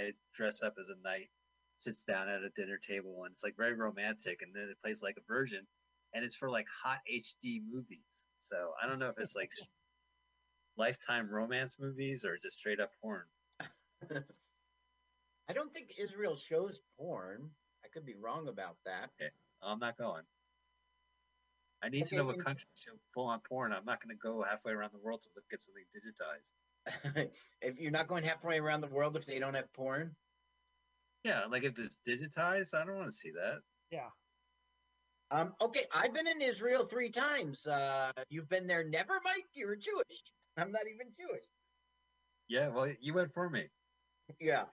guy dress up as a knight, sits down at a dinner table, and it's like very romantic. And then it plays like a version, and it's for like hot HD movies. So I don't know if it's like lifetime romance movies or just straight up porn. I don't think Israel shows porn. I could be wrong about that. Okay. I'm not going. I need Okay, to know a then- country show full on porn. I'm not going to go halfway around the world to look at something digitized. if you're not going halfway around the world if they don't have porn. Yeah, like if it's digitized, I don't want to see that. Yeah. Um, okay, I've been in Israel three times. Uh, you've been there never, Mike? You're Jewish. I'm not even Jewish. Yeah, well, you went for me. Yeah.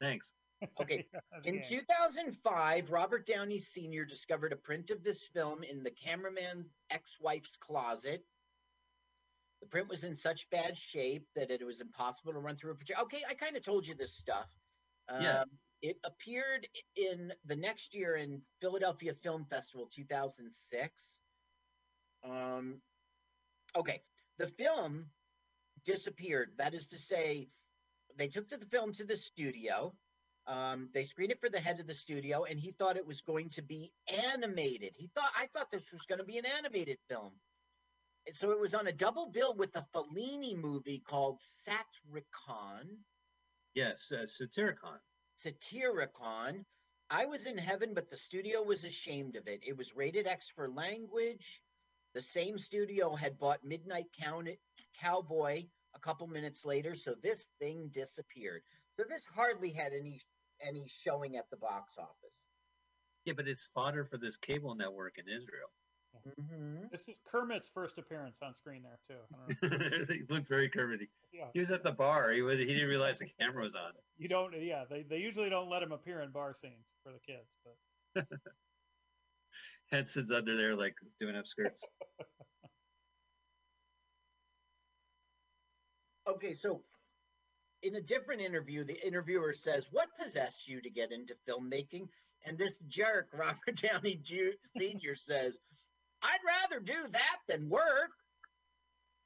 Thanks. Okay. In 2005, Robert Downey Sr. discovered a print of this film in the cameraman's ex wife's closet. The print was in such bad shape that it was impossible to run through a picture. Okay, I kind of told you this stuff. Um, Yeah. It appeared in the next year in Philadelphia Film Festival 2006. Um, okay, the film disappeared. That is to say, they took the film to the studio. Um, they screened it for the head of the studio, and he thought it was going to be animated. He thought I thought this was going to be an animated film. So it was on a double bill with a Fellini movie called Satiricon. Yes, uh, Satyricon. Satyricon. I was in heaven, but the studio was ashamed of it. It was rated X for language. The same studio had bought Midnight Cow- Cowboy a couple minutes later, so this thing disappeared. So this hardly had any any showing at the box office. Yeah, but it's fodder for this cable network in Israel. Mm-hmm. This is Kermit's first appearance on screen there too. I don't know. he looked very curvy. yeah. He was at the bar. He was. He didn't realize the camera was on. You don't. Yeah. They, they usually don't let him appear in bar scenes for the kids, but Henson's under there, like doing up skirts. Okay, so in a different interview, the interviewer says, "What possessed you to get into filmmaking?" And this jerk, Robert Downey Jr., Sr., says, "I'd rather do that than work."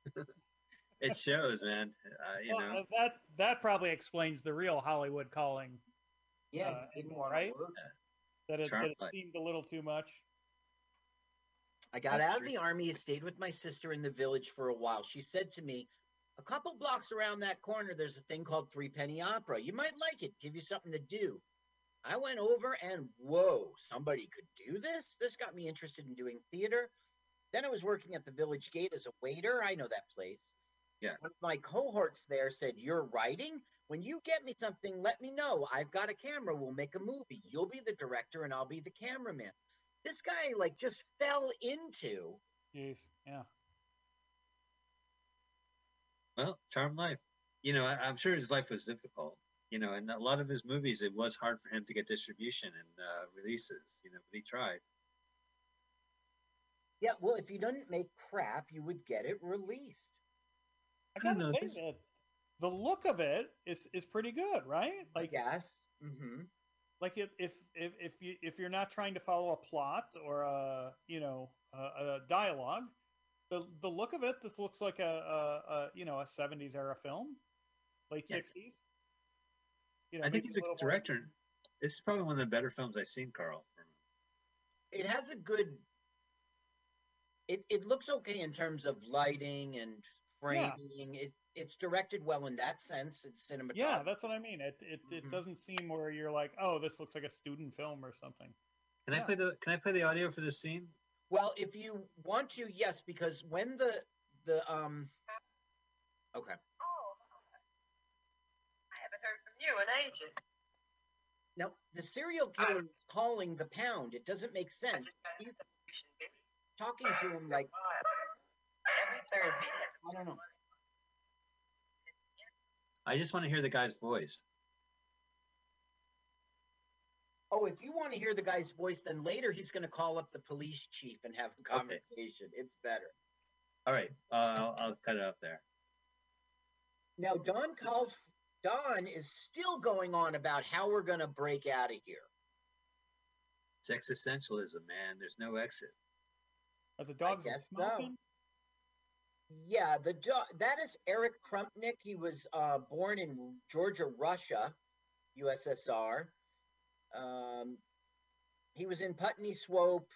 It shows, man. Uh, you Well, know, uh, that that probably explains the real Hollywood calling. Yeah, Uh, didn't want right? to work. That it, that it seemed a little too much. I got That's out of the army and stayed with my sister in the village for a while. She said to me, "A couple blocks around that corner, there's a thing called Three Penny Opera. You might like it. Give you something to do." I went over and whoa, somebody could do this. This got me interested in doing theater. Then I was working at the village gate as a waiter. I know that place. Yeah. One of my cohorts there said, You're writing? When you get me something, let me know. I've got a camera. We'll make a movie. You'll be the director and I'll be the cameraman. This guy, like, just fell into. Jeez. Yeah. well, charm life. You know, I, I'm sure his life was difficult. You know, and a lot of his movies, it was hard for him to get distribution and uh, releases. You know, but he tried. Yeah, well, if you didn't make crap, you would get it released. I I gotta don't know, say this- that the look of it is is pretty good, right? Like yes. Mm-hmm. like if if if if you if you're not trying to follow a plot or a you know a, a dialogue, the the look of it this looks like a, a, a you know a 70s era film, late Yeah. 60s. You know, I think he's a little more- director. This is probably one of the better films I've seen, Carl. It has a good. It, it looks okay in terms of lighting and framing. Yeah. framing. It it's directed well in that sense. It's cinematography. Yeah, that's what I mean. It it, it Mhm. doesn't seem where you're like, oh, this looks like a student film or something. Can I play the Can I play the audio for this scene? Well, if you want to, yes, because when the the um. Okay. Oh, I haven't heard from you in ages. Now the serial killer is calling the pound. It doesn't make sense. He's talking to him like Every Thursday. I don't know. I just want to hear the guy's voice. Oh, if you want to hear the guy's voice, then later he's going to call up the police chief and have a conversation. It's better. All right, uh, I'll, I'll cut it up there. Now, Don calls. Don is still going on about how we're going to break out of here. It's existentialism, man. There's no exit. Are the dogs guess so. Yeah, the do- that is Eric Krumpnik. He was uh, born in Georgia, Russia. USSR. Um, he was in Putney Swope.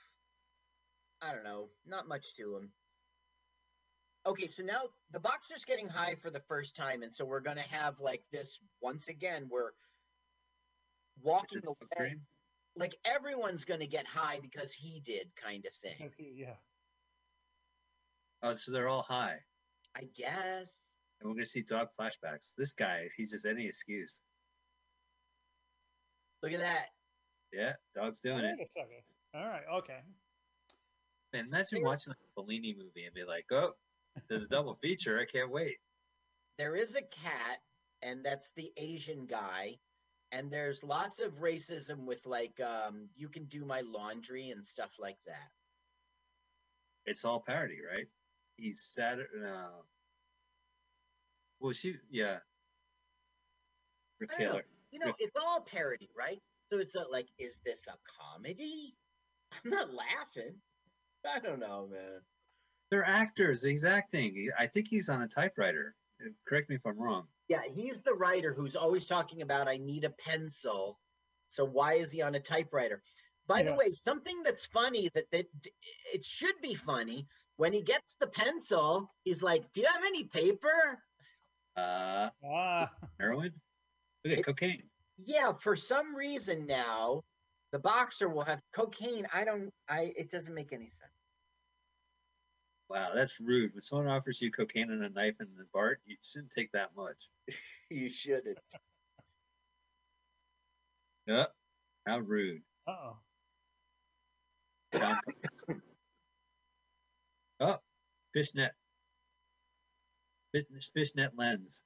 I don't know, not much to him. Okay, so now the boxer's getting high for the first time, and so we're gonna have like this once again. We're walking away, dream. like everyone's gonna get high because he did, kind of thing. Yeah. Oh, so they're all high. I guess. And we're gonna see dog flashbacks. This guy, he's just any excuse. Look at that. Yeah, dog's doing it. Wait a second. All right. Okay. Man, imagine watching like a Fellini movie and be like, "Oh, there's a double feature. I can't wait." there is a cat and that's the asian guy and there's lots of racism with like um you can do my laundry and stuff like that It's all parody, right? He's Saturday. No. Well, she, yeah. Rick don't know. Taylor. you know Yeah. it's all parody right so it's not like is this a comedy i'm not laughing i don't know man They're actors. He's acting. I think he's on a typewriter. Correct me if I'm wrong. yeah he's the writer who's always talking about i need a pencil so why is he on a typewriter by the way something that's funny that, that it should be funny when he gets the pencil he's like do you have any paper Uh, Ah. heroin. Look at It- cocaine. yeah for some reason now the boxer will have cocaine i don't i it doesn't make any sense Wow, that's rude. When someone offers you cocaine and a knife in the BART, you shouldn't take that much. you shouldn't Yep. How rude. Uh oh. John oh, fishnet. Fish, fishnet lens.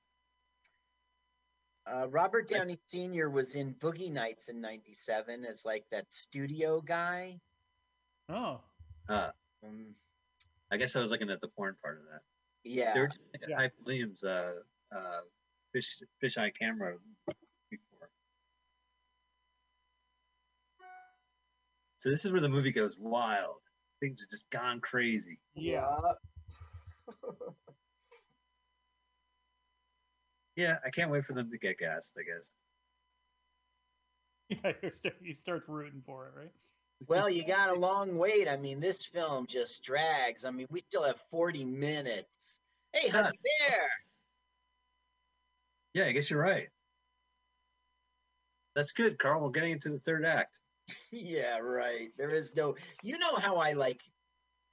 uh, robert downey sr was in boogie nights in 97 as like that studio guy Oh. Uh, um, I guess I was looking at the porn part of that. yeah They were doing a Yeah. Hype Williams uh, uh, fish eye camera before. So this is where the movie goes wild. Things are just gone crazy. Yeah. Yeah, I can't wait for them to get gassed. I guess. Yeah. You're st- he starts rooting for it, right? Well, you got a long wait. I mean, this film just drags. I mean, we still have 40 minutes. Hey, Yeah. Huggy Bear. Yeah, I guess you're right. That's good, Carl. We're getting into the third act. yeah, right. There is no, you know how I like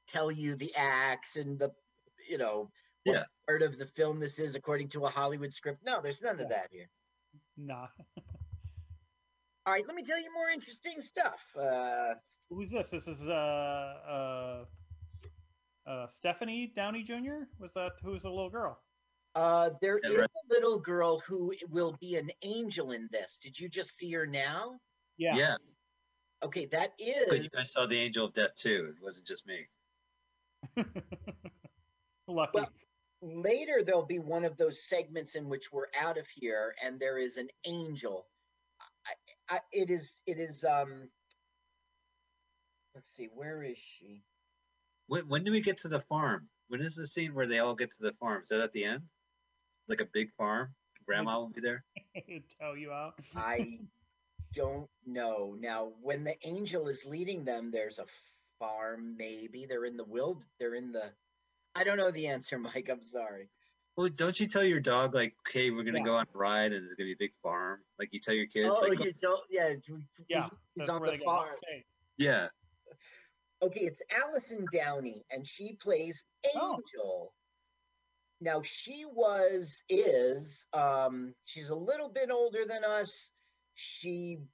tell you the acts and the, you know, what Yeah. part of the film this is according to a Hollywood script. No, there's none of that here. Nah. All right, let me tell you more interesting stuff. Uh, Who's this? This is uh uh uh Stephanie Downey Jr. Was that who's the little girl? uh, there Yeah, is right. a little girl who will be an angel in this. Did you just see her now? Yeah. Yeah. Okay, that is. Good, is you guys saw the Angel of Death too. It wasn't just me. Lucky. Well- later there'll be one of those segments in which we're out of here and there is an angel I, I, it is it is um let's see where is she When when do we get to the farm? When is the scene where they all get to the farm? Is that at the end? Like a big farm? Grandma will be there. Tell you out. i don't know now when the angel is leading them there's a farm maybe they're in the wild they're in the i don't know the answer mike i'm sorry Well, don't you tell your dog like, "Okay, we're gonna Yeah. go on a ride, and there's gonna be a big farm." Like you tell your kids, oh like, you don't yeah we- Yeah. he's on the farm "Yeah, Okay, it's Allison Downey, and she plays Oh. Angel. Now she was is um she's a little bit older than us. She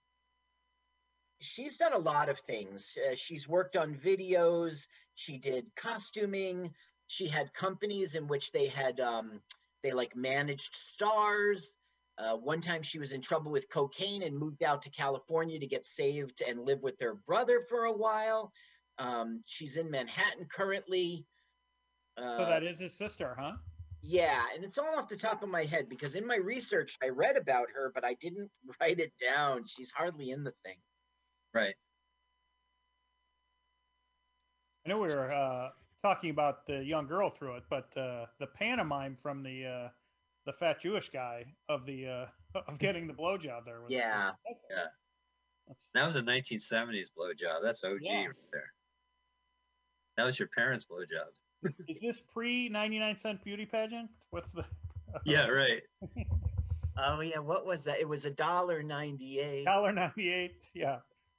she's done a lot of things. Uh, she's worked on videos. She did costuming. She had companies in which they had um they like managed stars. Uh, one time she was in trouble with cocaine and moved out to California to get saved and live with her brother for a while. Um, she's in Manhattan currently. Uh, So that is his sister, huh? yeah, and it's all off the top of my head because in my research I read about her, but I didn't write it down. She's hardly in the thing. right." I know we were uh, talking about the young girl through it, but uh, the pantomime from the uh, the fat Jewish guy of the uh, of getting the blowjob there. Was, was Yeah. impressive. Yeah. That's- That was a 1970s blowjob. That's OG Yeah. right there. That was your parents' blowjobs. Is this pre ninety nine cent beauty pageant? What's the? Yeah, right. Oh yeah, what was that? It was a dollar ninety eight. Dollar ninety eight. Yeah.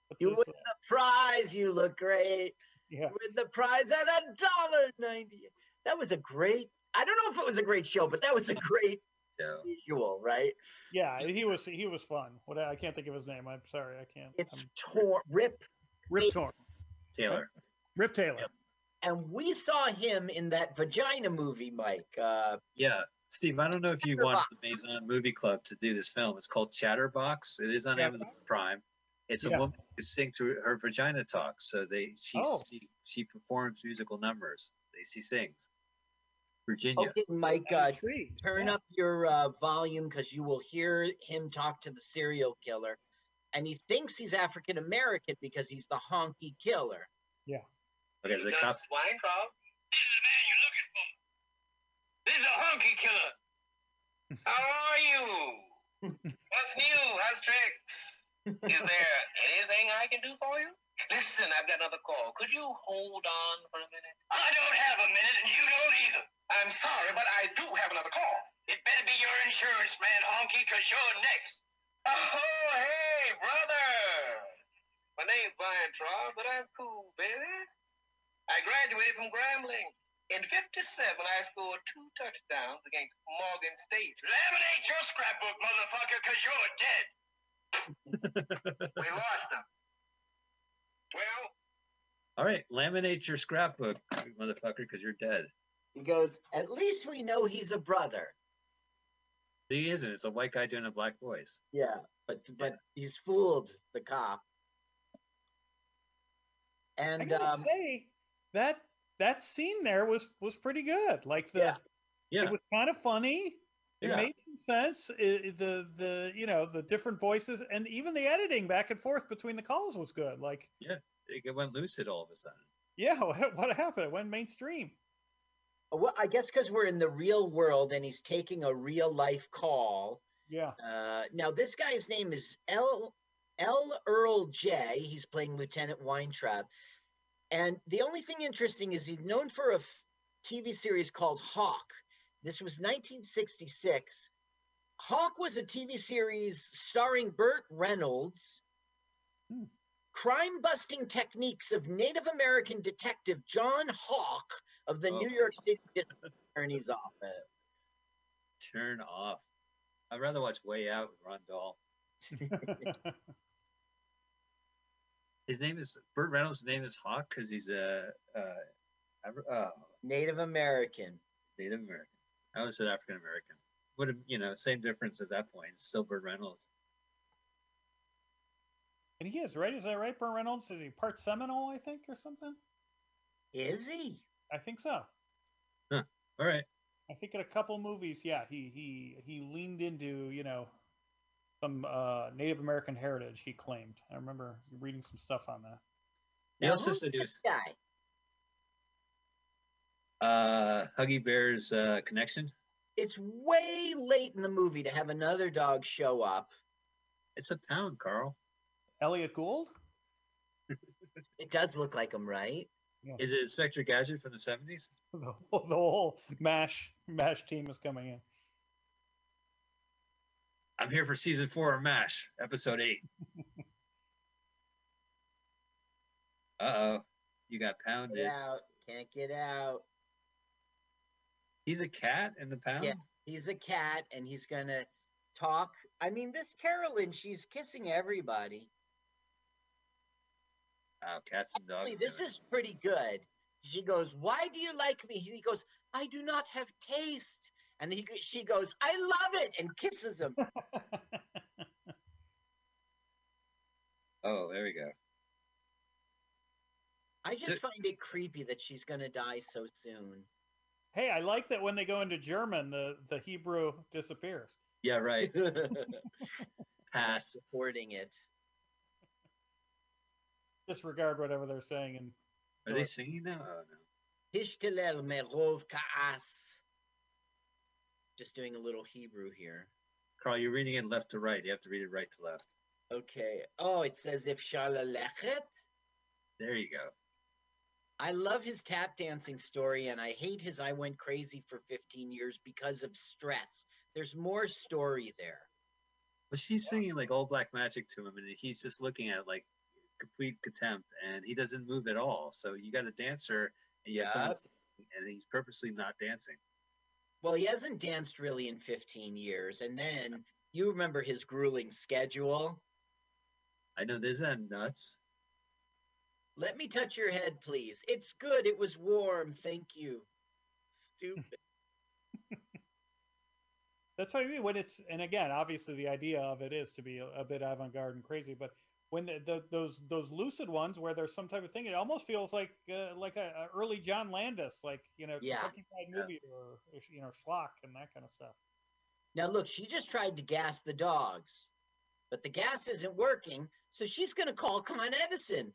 What's You this, win uh, the prize. You look great. Yeah. Win the prize at a dollar ninety. That was a great. I don't know if it was a great show, but that was a great So, visual, right? Yeah, he was he was fun. What I can't think of his name. I'm sorry, I can't. It's I'm- torn, rip, Rip Torn. Taylor. Rip Taylor. Yep. and we saw him in that vagina movie, Mike. Uh, Yeah. Steve, I don't know if you wanted the Maison Movie Club to do this film. It's called Chatterbox. It is on Yeah. Amazon Prime. It's a Yeah. woman who sings through her vagina talks. So they she Oh. she, she performs musical numbers. They she sings. Virginia. okay, Mike, uh, turn Yeah. up your uh, volume because you will hear him talk to the serial killer, and he thinks he's African American because he's the honky killer. Yeah. Okay, the Nuts, cops. Weintraub. This is the man you're looking for. This is a honky killer. How are you? What's new? How's tricks? Is there anything I can do for you? Listen, I've got another call. Could you hold on for a minute? I don't have a minute, and you don't either. I'm sorry, but I do have another call. It better be your insurance man, honky, because you're next. Oh, hey, brother. My name's Weintraub, but I'm cool, baby. I graduated from Grambling. In 57, I scored two touchdowns against Morgan State. Laminate your scrapbook, motherfucker, because you're dead. we lost them. Well, All right, laminate your scrapbook, motherfucker, because you're dead. He goes, At least we know he's a brother. He isn't. It's a white guy doing a black voice. Yeah, but but he's fooled the cop. And I And gotta um, say that that scene there was was pretty good. Like the Yeah. Yeah. it was kind of funny. It Yeah. made some sense. It, the the you know the different voices and even the editing back and forth between the calls was good. Like yeah, It went lucid all of a sudden. yeah, what, what happened? It went mainstream. well, I guess because we're in the real world and he's taking a real life call. Yeah. Uh, now this guy's name is L. L. Earl J. He's playing Lieutenant Weintraub, and the only thing interesting is he's known for a f- TV series called Hawk. This was 1966. Hawk was a TV series starring Burt Reynolds. Hmm. Crime busting techniques of Native American detective John Hawk of the Oh. New York City District Attorney's Office. Turn off. I'd rather watch Way Out with Roald Dahl. His name is Burt Reynolds' name is Hawk because he's a uh, Aver- uh, Native American. Native American. I would have said African American. Would have you know same difference at that point. Still Burt Reynolds. and he is right. Is that right? Burt Reynolds is he part Seminole? I think or something. Is he? I think so. All right. I think in a couple movies, yeah, he he he leaned into you know some uh, Native American heritage. He claimed. I remember reading some stuff on that. He Now, also who's said he this was guy. Uh, Huggy Bear's uh, connection. It's way late in the movie to have another dog show up. It's a pound, Carl. Elliott Gould. It does look like him, right? Is it Inspector Gadget from the seventies? The whole, the whole Mash Mash team is coming in. I'm here for season four of MASH, episode eight. uh oh, you got pounded. Get out. Can't get out. He's a cat in the pound. Yeah. He's a cat and he's gonna talk. I mean, this Carolyn, she's kissing everybody. Wow, cats and dogs. Actually, this is pretty good. She goes, "Why do you like me?" He goes, "I do not have taste." And he, she goes, "I love it," and kisses him. Oh, there we go. I just So- find it creepy that she's gonna die so soon. Hey, I like that when they go into German, the the Hebrew disappears. Yeah, right. Pass. Supporting it. Disregard whatever they're saying and Are they singing now? Oh no. Hishtelel merov kaas. Just doing a little Hebrew here. Carl, you're reading it left to right. You have to read it right to left. Okay. Oh, it says if Lechet. There you go. I love his tap dancing story, and I hate his I went crazy for 15 years because of stress. There's more story there. But she's singing like all black magic to him, and he's just looking at it like complete contempt, and he doesn't move at all. So you got a dancer, and you have someone and he's purposely not dancing. Well, he hasn't danced really in 15 years. And then you remember his grueling schedule. I know, this isn't that nuts? Let me touch your head, please. It's good. It was warm. Thank you. Stupid. That's what I mean. When it's and again, obviously, the idea of it is to be a, a bit avant-garde and crazy. But when the, the, those those lucid ones where there's some type of thing, it almost feels like uh, like a, a early John Landis, like you know, Yeah. Kentucky Fried Yeah. Movie or, or you know Schlock and that kind of stuff. Now, look, she just tried to gas the dogs, but the gas isn't working. So she's going to call Con Edison.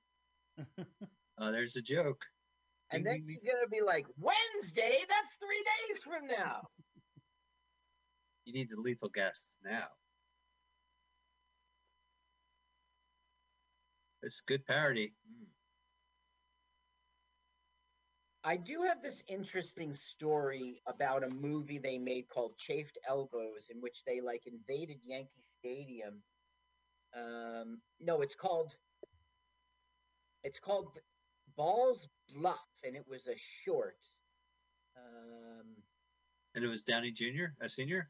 Oh, there's a joke. And then going to be like, Wednesday? That's three days from now. You need the lethal gas now. It's good parody. Mm. I do have this interesting story about a movie they made called Chafed Elbows, in which they like invaded Yankee Stadium. Um, no, it's called it's called Balls Bluff, and it was a short. Um, And it was Downey Jr., a senior?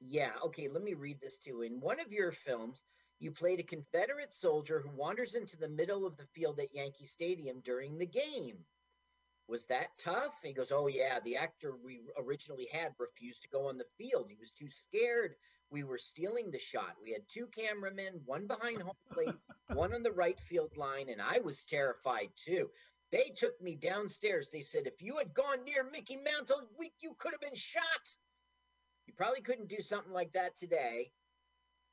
yeah, okay, let me read this to you. In one of your films, you played a Confederate soldier who wanders into the middle of the field at Yankee Stadium during the game. Was that tough? He goes, Oh, yeah, the actor we originally had refused to go on the field. He was too scared. We were stealing the shot. We had two cameramen, one behind home plate, one on the right field line, and I was terrified too. They took me downstairs. They said, If you had gone near Mickey Mantle, we, you could have been shot. You probably couldn't do something like that today.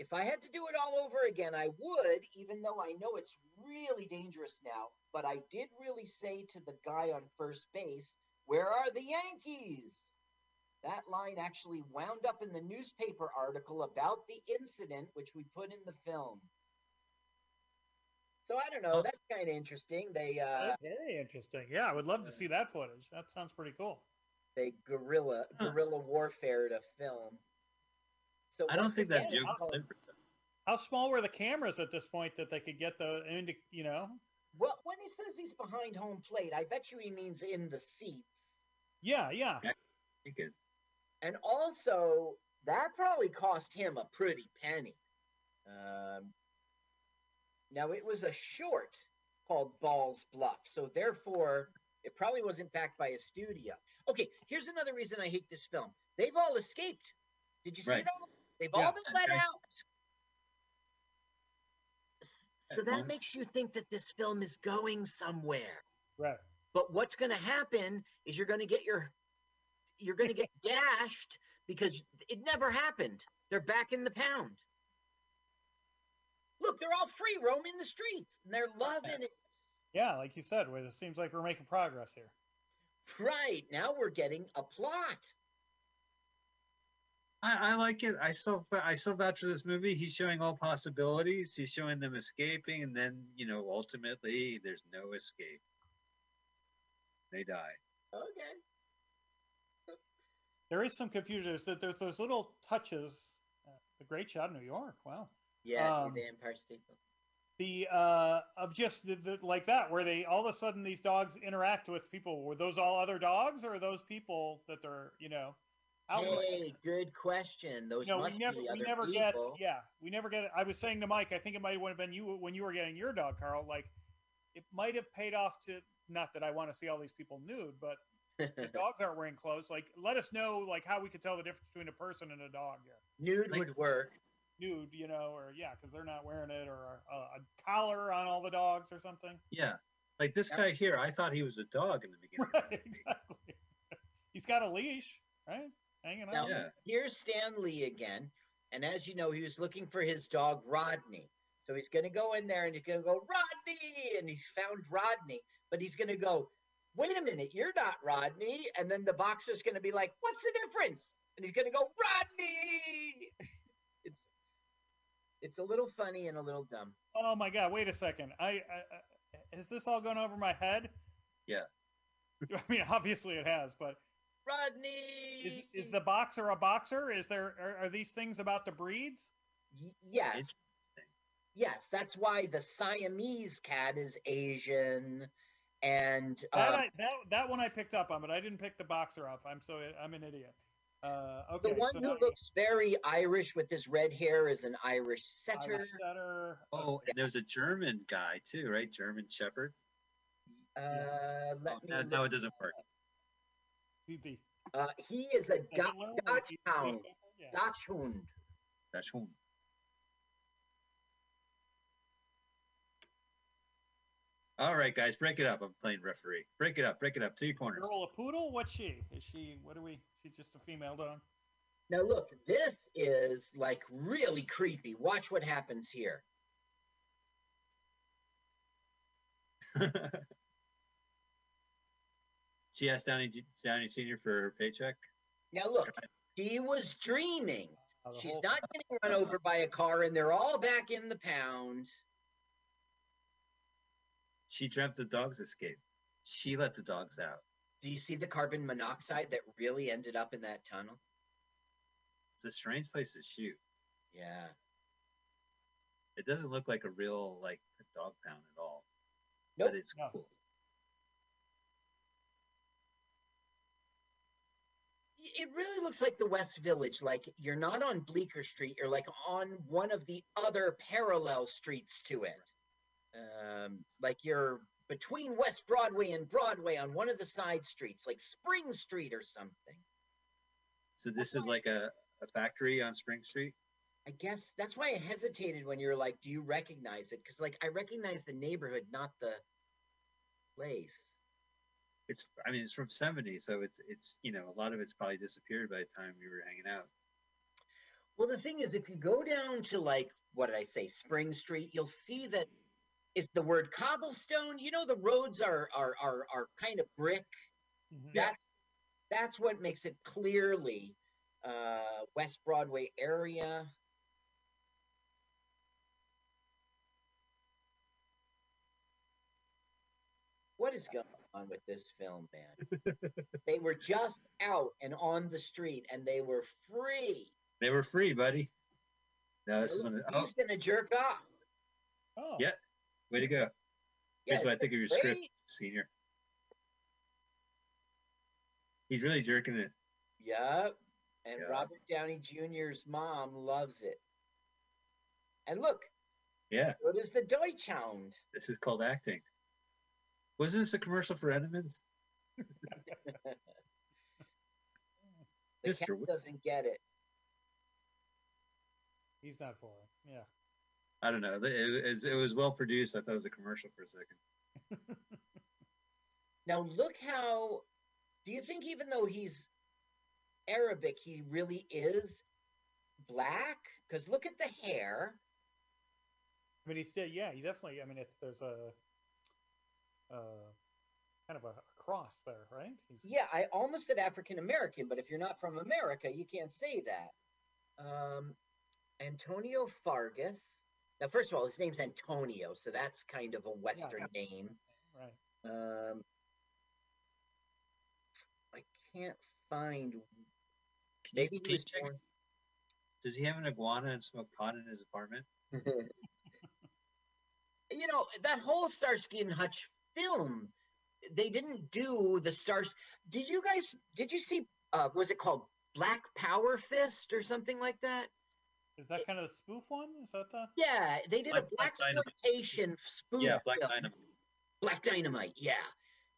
If I had to do it all over again, I would, even though I know it's really dangerous now. But I did really say to the guy on first base, Where are the Yankees? That line actually wound up in the newspaper article about the incident, which we put in the film. So I don't know. Oh. That's kind of interesting. They uh, very interesting. Yeah, I would love to see that footage. That sounds pretty cool. they guerrilla Huh. guerrilla warfare to film. So I don't once think that again, joke it's is called- in for some- How small were the cameras at this point that they could get the into you know? Well, when he says he's behind home plate, I bet you he means in the seats. Yeah, yeah. thinking. And also, that probably cost him a pretty penny. Um, now, it was a short called Balls Bluff, so therefore, it probably wasn't backed by a studio. Okay, here's another reason I hate this film. They've all escaped. Did you see Right. that? They've Yeah. all been let Okay. out. So that Um, makes you think that this film is going somewhere. Right. But what's going to happen is you're going to get your you're going to get dashed because it never happened. They're back in the pound. Look, they're all free roaming the streets and they're loving it. Yeah, like you said, it seems like we're making progress here. Right. Now we're getting a plot. I, I like it. I still I still vouch for this movie. He's showing all possibilities. He's showing them escaping, and then you know ultimately there's no escape. They die. Okay. There is some confusion. There's, there's those little touches. Uh, the great shot of New York. Wow. Yeah, Um, the Empire State Building. The uh of just the, the, like that, where they all of a sudden these dogs interact with people. Were those all other dogs, or are those people that they're you know out? Hey, good question. Those No, we must never be we other never get people. yeah we never get I was saying to Mike I think it might have been you when you were getting your dog Carl like it might have paid off to not that I want to see all these people nude but the dogs aren't wearing clothes like let us know like how we could tell the difference between a person and a dog here Nude Like- would work. nude you know or yeah because they're not wearing it or a, a collar on all the dogs or something Yeah, like this guy here. I thought he was a dog in the beginning. right exactly he's got a leash right hanging Now, out Yeah. here's Stan Lee again. And as you know, he was looking for his dog, Rodney. So he's going to go in there and he's going to go, Rodney! And he's found Rodney. But he's going to go, wait a minute, you're not Rodney. And then the boxer's going to be like, what's the difference? and he's gonna go Rodney. It's it's a little funny and a little dumb. Oh my god! Wait a second. I, I, I has this all gone over my head? Yeah. I mean, obviously it has, but Rodney is is the boxer a boxer? Is there are, are these things about the breeds? Y- yes, yes. That's why the Siamese cat is Asian, and That, uh, I, that that one I picked up on, but I didn't pick the boxer up. I'm so I'm an idiot. Uh, okay, the one so who now- looks very Irish with his red hair is an Irish setter. Irish setter. Oh, and there's a German guy too, right? German Shepherd. Uh, let Oh, me. no, no, it doesn't work. CP. Uh, he is a Does Do- it look like CP? Dachshund. Yeah. Dachshund. That's whom. All right, guys, break it up. I'm playing referee. Break it up. Break it up. Two corners. Girl, a poodle? What's she? Is she? What are we? She's just a female dog. Now look, this is like really creepy. Watch what happens here. she asked Downey, Downey Senior for her paycheck. Now look, he was dreaming. She's not getting run over by a car, and they're all back in the pound. She dreamt the dogs escaped. She let the dogs out. Do you see the carbon monoxide that really ended up in that tunnel? It's a strange place to shoot. Yeah. It doesn't look like a real like dog pound at all. Nope. But it's No. cool. It really looks like the West Village. Like you're not on Bleecker Street. You're like on one of the other parallel streets to it. Um, like you're between West Broadway and Broadway on one of the side streets, like Spring Street or something. So this is like a, a factory on Spring Street. I guess that's why I hesitated when you were like, "Do you recognize it?" Because like I recognize the neighborhood, not the place. It's I mean it's from '70, so it's it's you know a lot of it's probably disappeared by the time we were hanging out. Well, the thing is, if you go down to like what did I say, Spring Street, you'll see that is the word cobblestone. You know, the roads are are are are kind of brick. Mhm. That's that's what makes it clearly uh, West Broadway area. What is going on with this film, man? they were just out and on the street, and they were free. They were free, buddy. No, this is Look, one of, oh, He's gonna jerk off. Oh, Yeah. way to go. Here's Yes, what I think of your script, great. senior. He's really jerking it. Yep. And Yeah. Robert Downey Jr.'s mom loves it. And look, Yeah, so does the Deutschhound. this is called acting. Wasn't this a commercial for Edmonds? The Mr. cat Wi- doesn't get it. he's not for it. Yeah. I don't know. It, it, was- it was well produced. I thought it was a commercial for a second. Now look how. Do you think even though he's Arabic, he really is black? Because look at the hair. I mean, he's still, yeah, he definitely. I mean, it's there's a, uh, kind of a, a cross there, right? He's, Yeah, I almost said African American, but if you're not from America, you can't say that. Um, Antonio Fargas. Now, first of all, his name's Antonio, so that's kind of a Western name. right. Um, I can't find. Can Maybe can he was check? born. Does he have an iguana and smoke pot in his apartment? you know that whole Starsky and Hutch film. They didn't do the stars. Did you guys? Did you see? Uh, was it called Black Power Fist or something like that? Is that kind of the spoof one? Is that the? Yeah, they did Black- a Black black Dynamite. exploitation spoof. yeah, Black film. Dynamite. Black Dynamite. Yeah.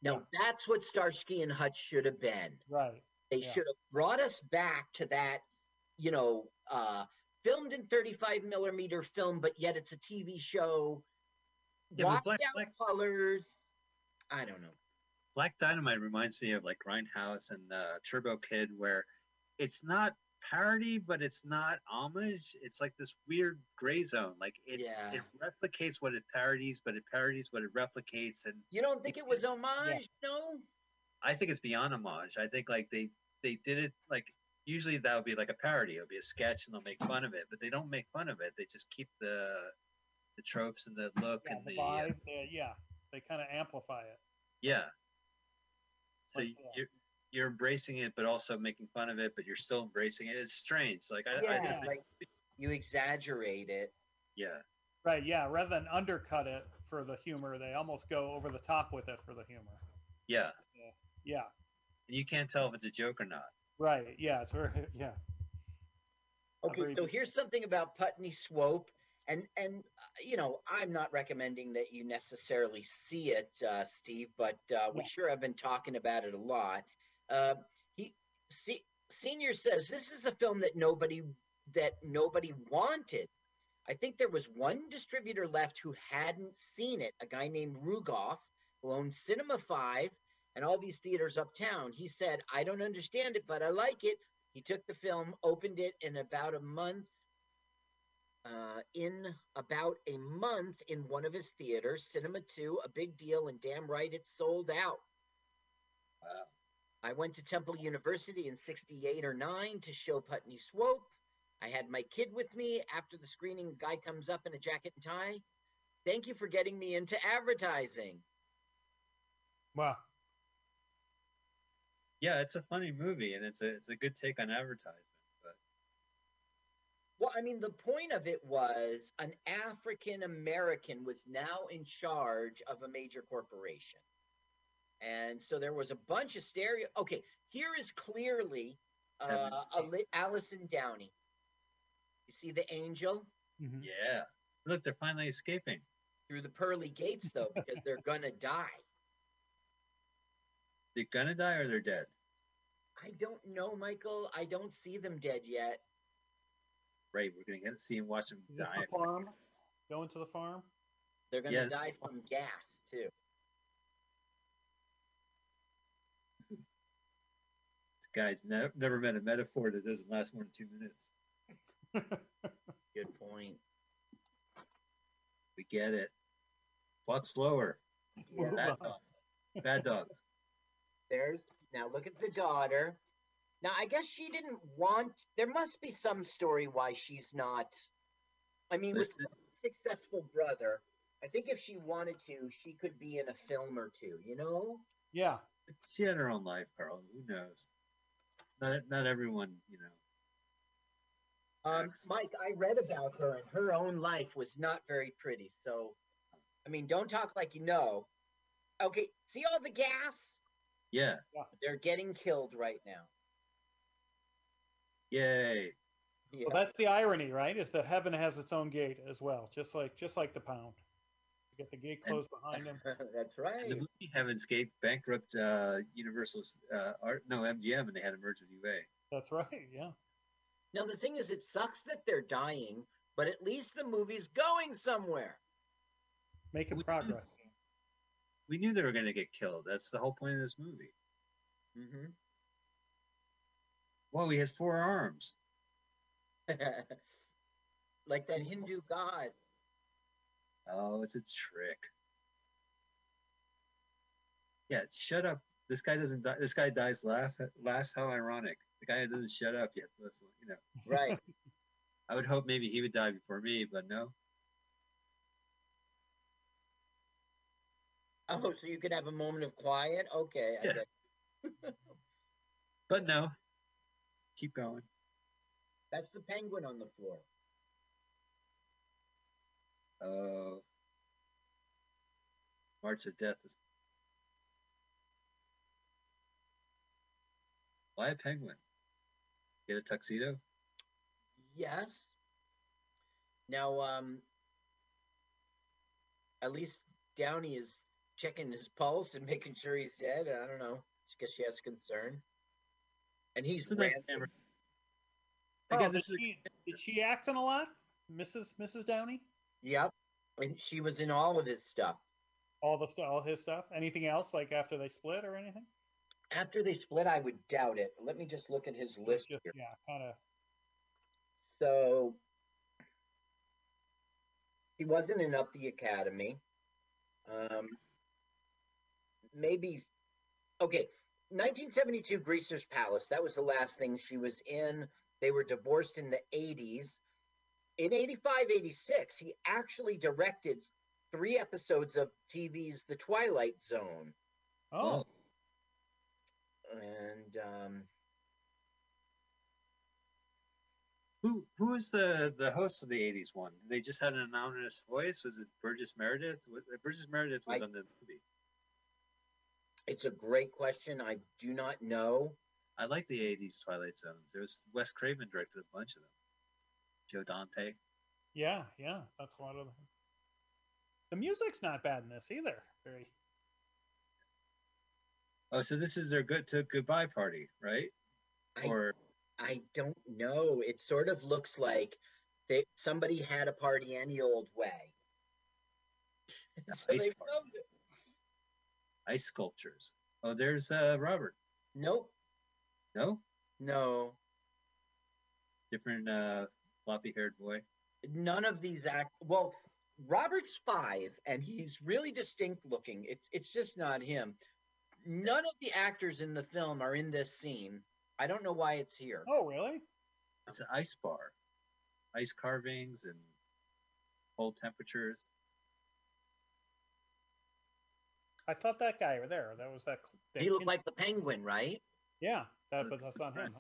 Now that's what Starsky and Hutch should have been. Right. They Yeah. should have brought us back to that, you know, uh, filmed in 35 millimeter film, but yet it's a TV show. Yeah, but Washed Black- out Black- colors. I don't know. Black Dynamite reminds me of like Grindhouse and uh, Turbo Kid, where it's not parody, but it's not homage. It's like this weird gray zone. Like it, Yeah. it replicates what it parodies, but it parodies what it replicates. And You don't think it was homage? No. I think it's beyond homage. I think like they they did it like usually that would be like a parody. It'll be a sketch and they'll make fun of it, but they don't make fun of it. They just keep the the tropes and the look Yeah, and the the uh, vibe, the- yeah, they kind of amplify it. yeah. So Like, you're you're embracing it, but also making fun of it, but you're still embracing it. It's strange. Like I, I Yeah, just- like you exaggerate it. yeah, Right, yeah. Rather than undercut it for the humor, they almost go over the top with it for the humor. yeah. Yeah, And you can't tell if it's a joke or not. right. Yeah, it's very yeah. Okay, Agreed. so here's something about Putney Swope, and and uh, you know I'm not recommending that you necessarily see it, uh, Steve, but uh, we Yeah. sure have been talking about it a lot. Uh, he see, senior says this is a film that nobody that nobody wanted. I think there was one distributor left who hadn't seen it, a guy named Rugoff, who owned Cinema Five and all these theaters uptown. He said, "I don't understand it, but I like it." He took the film, opened it in about a month. Uh, in about a month in one of his theaters, Cinema 2, a big deal, and damn right it's sold out. Wow. I went to Temple University in 68 or 9 to show Putney Swope. I had my kid with me. After the screening, a guy comes up in a jacket and tie. Thank you for getting me into advertising. Wow. Yeah, it's a funny movie and it's a it's a good take on advertisement. But Well, I mean, the point of it was an African American was now in charge of a major corporation. And so there was a bunch of stereo. Okay, here is clearly uh, Heaven's a Allison Downey. You see the angel Mhm. yeah, look, they're finally escaping. through the pearly gates, though, because they're gonna die. They're gonna die or they're dead. I don't know, Michael. I don't see them dead yet. Right, we're gonna get to see him watch them Is die. the farm? Going to the farm? They're gonna Yes. die from gas too. This guy's never never met a metaphor that doesn't last more than two minutes. Good point. We get it. Walk slower. Yeah. Bad dogs. Bad dogs. There's now look at the daughter. Now I guess she didn't want there must be some story why she's not I mean with Listen, a successful brother, I think if she wanted to, she could be in a film or two, you know? yeah. she had her own life, Carl. Who knows? Not not everyone, you know. Um Mike, I read about her and her own life was not very pretty. So I mean don't talk like you know. Okay, see all the gas? Yeah. They're getting killed right now. Yay. Yeah. Well, that's the irony, right? Is that heaven has its own gate as well, just like just like the pound. You get the gate And- closed behind him. that's And right. the movie Heaven's Gate bankrupt uh, Universal's uh, art no MGM and they had a merge with UA. That's right. Yeah. Now the thing is, it sucks that they're dying, but at least the movie's going somewhere. Making We- progress. We knew they were going to get killed. That's the whole point of this movie. Mm-hmm. Whoa, he has four arms. like that Hindu god. Oh, it's a trick. Yeah, shut up. This guy doesn't die. This guy dies laugh last. How ironic. The guy doesn't shut up yet. Listen, you know, Right. I would hope maybe he would die before me, but no. oh, so you could have a moment of quiet? Okay. Yeah. But no. Keep going. That's the penguin on the floor. Uh, March of Death. Why a penguin? Get a tuxedo? Yes. Now, um, at least Downey is checking his pulse and making sure he's dead. I don't know. Just guess she has concern. And he's It's a nice camera. Again, did, this is she, did she act in a lot, Mrs. Mrs. Downey? Yep. And she was in all of his stuff. All the stuff, all his stuff. Anything else, like after they split or anything? After they split, I would doubt it. Let me just look at his list Just, here. yeah, kind of. So he wasn't in Up the Academy. Um, maybe okay. 1972 Greaser's Palace. That was the last thing she was in. They were divorced in the 80s. In 85, 86, he actually directed three episodes of TV's The Twilight Zone. Oh, And um, Who who was the the host of the '80s one? They just had an anonymous voice. Was it Burgess Meredith? Wa- Burgess Meredith was I- on the movie. It's a great question. I do not know. I like the '80s Twilight Zones. There was Wes Craven directed a bunch of them. Joe Dante. yeah, yeah. That's one of them. The music's not bad in this either. Very. Oh, so this is their good to goodbye party, right? I, Or I don't know. It sort of looks like they somebody had a party any old way. So they party. filmed it. Ice sculptures. Oh, there's uh Robert. Nope. No, No. different uh floppy haired boy. none of these act well robert's five and he's really distinct looking it's it's just not him none of the actors in the film are in this scene i don't know why it's here Oh, really? It's an ice bar, ice carvings and cold temperatures. I thought that guy over there. That was that. that he looked kid- like the penguin right Yeah, that, Uh, but that's not him.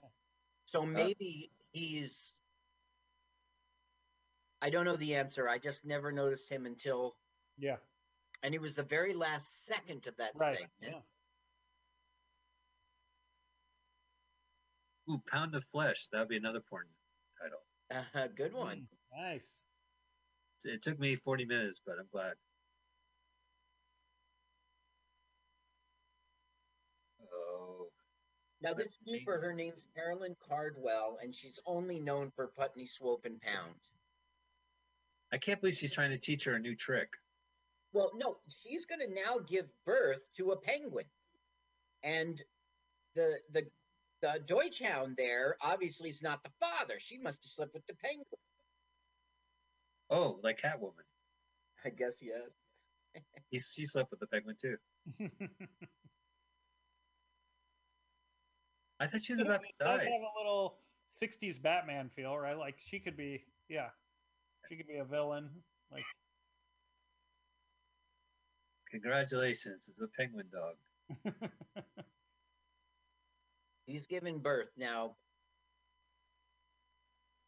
so maybe he's i don't know the answer i just never noticed him until Yeah, and he was the very last second of that right. segment Yeah. Ooh, Pound of Flesh. That would be another porn title. uh, good one Mm, nice. It took me 40 minutes, but I'm glad. Now this keeper her name's carolyn cardwell and she's only known for putney swope and pound I can't believe she's trying to teach her a new trick. Well, no, she's going to now give birth to a penguin, and the the the Deutschhound there obviously is not the father. She must have slept with the penguin. Oh, like Catwoman. I guess yes. He, she slept with the penguin too. I thought she was about to die. does have a little '60s Batman feel, right? Like she could be, yeah, she could be a villain. Like, Congratulations, it's a penguin dog. He's given birth now.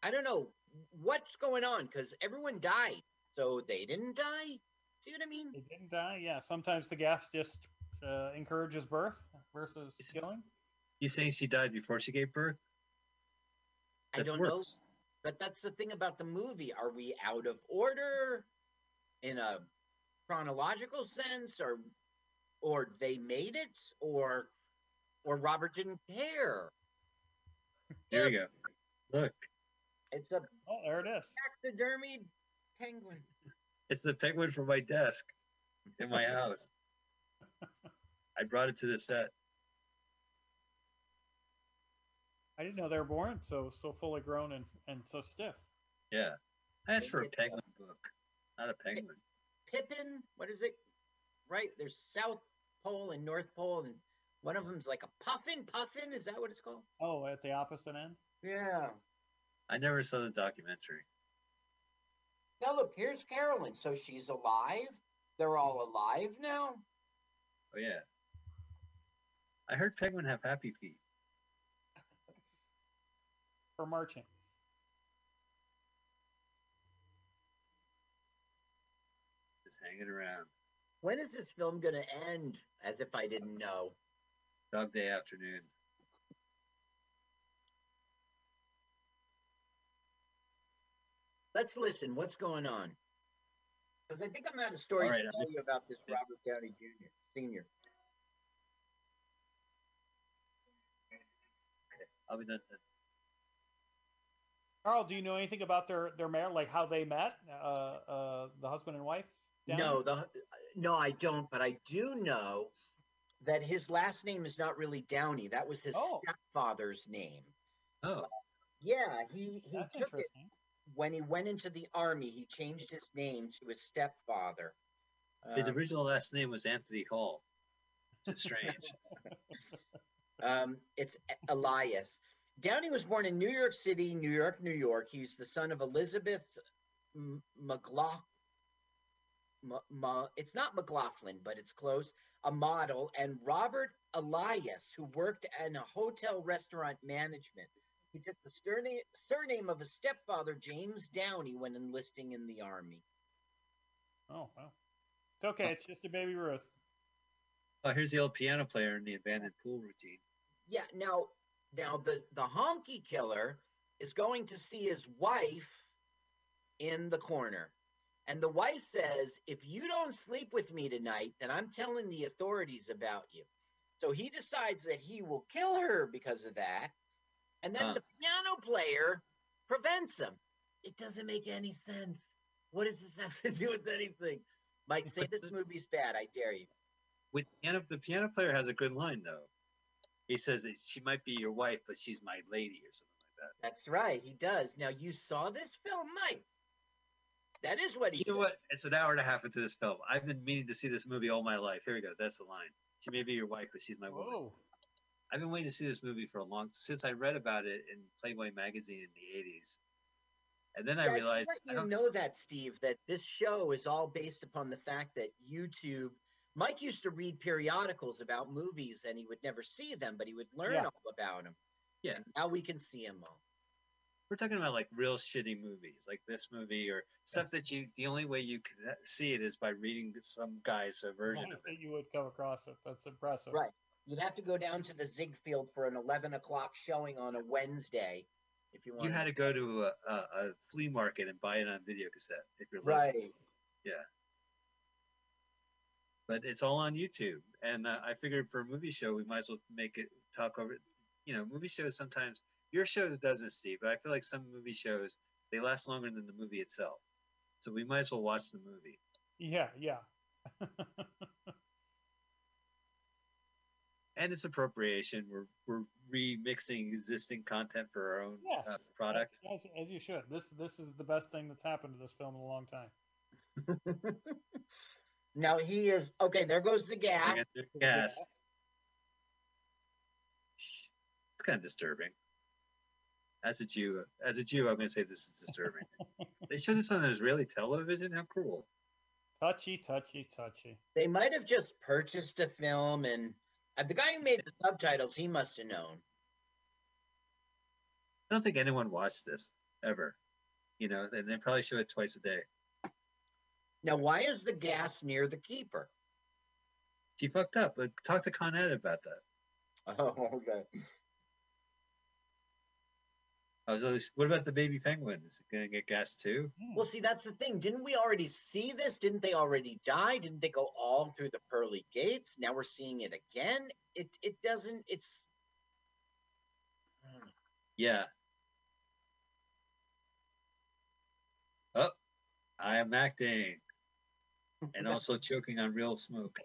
I don't know what's going on because everyone died, so they didn't die. See what I mean? they didn't die. Yeah, sometimes the gas just uh, encourages birth versus It's- killing. You saying she died before she gave birth? I That's don't know. But that's the thing about the movie. Are we out of order in a chronological sense or or they made it or or Robert didn't care? There you go. Look, It's a Oh, there it is. taxidermied penguin. it's the penguin from my desk in my house. I brought it to the set. I didn't know they were born so so fully grown and, and so stiff. Yeah. I asked for a penguin book, not a penguin. Pippin, what is it? Right, there's South Pole and North Pole, and one of them's like a puffin. Puffin, is that what it's called? Oh, at the opposite end. Yeah. I never saw the documentary. Now look, here's Carolyn. So she's alive. They're all alive now. Oh yeah. I heard penguin have happy feet. For marching. Just hanging around. When is this film gonna end? As if I didn't know. Dog day afternoon. Let's listen. What's going on? Because I think I'm out of stories All right, to I'm- tell you about this Robert Downey Jr. Senior. I'll be done. Carl, do you know anything about their their marriage, like how they met, uh, uh, the husband and wife? Downey? No, the no, I don't. But I do know that his last name is not really Downey. That was his Oh. stepfather's name. Oh, Yeah, he he that's took it interesting. when he went into the army. He changed his name to his stepfather. his Um, original last name was Anthony Hall. It's strange. Um, it's Elias. Downey was born in New York City, New York, New York. He's the son of Elizabeth M- McLaughlin. M- M- it's not McLaughlin, but it's close. A model, and Robert Elias, who worked in a hotel restaurant management. He took the surname, surname of his stepfather, James Downey, when enlisting in the army. Oh well. It's okay. It's just a baby Ruth. Oh, here's the old piano player in the abandoned pool routine. Yeah. Now, now the the honky killer is going to see his wife in the corner, and the wife says, "If you don't sleep with me tonight, then I'm telling the authorities about you." So he decides that he will kill her because of that, and then Huh. the piano player prevents him. It doesn't make any sense. What does this have to do with anything? Mike, say this movie's bad. I dare you. With piano, the piano player has a good line though. He says that she might be your wife, but she's my lady or something like that. That's right, he does. Now you saw this film, Mike. That is what he You know said. what? It's an hour and a half into this film. I've been meaning to see this movie all my life. Here we go. That's the line. She may be your wife, but she's my woman. I've been waiting to see this movie for a long since I read about it in Playboy magazine in the '80s, and then I Yeah, should realized let I you don't. know that, Steve, that this show is all based upon the fact that YouTube. Mike used to read periodicals about movies, and he would never see them, but he would learn Yeah. all about them. Yeah. And now we can see them all. We're talking about like real shitty movies, like this movie, or stuff that you. The only way you can see it is by reading some guy's uh, version Right, of that it. you would come across it. That's impressive. Right. You'd have to go down to the Ziegfeld for an eleven o'clock showing on a Wednesday, if you want. You had to go to a, a, a flea market and buy it on video cassette if you're local. right. But it's all on YouTube. And uh, I figured for a movie show, we might as well make it talk over. You know, movie shows sometimes your shows doesn't, Steve, but I feel like some movie shows they last longer than the movie itself. So we might as well watch the movie. Yeah, yeah. And it's appropriation. We're we're remixing existing content for our own yes. uh, product. As, as, as you should. This this is the best thing that's happened to this film in a long time. now he is okay. There goes the gas. And Gas. It's kind of disturbing. As a Jew, as a Jew, I'm going to say this is disturbing. they showed this on Israeli television. How cruel! Touchy, touchy, touchy. They might have just purchased a film, and uh, the guy who made the subtitles, he must have known. I don't think anyone watched this ever. You know, and they probably show it twice a day. Now, why is the gas near the keeper? She fucked up. Talk to Con Ed about that. Oh, okay. I was always, what about the baby penguin? Is it going to get gas too? Well, see, that's the thing. Didn't we already see this? Didn't they already die? Didn't they go all through the pearly gates? Now we're seeing it again. It it doesn't. It's. I don't know. Yeah. Oh, I am acting and also choking on real smoke.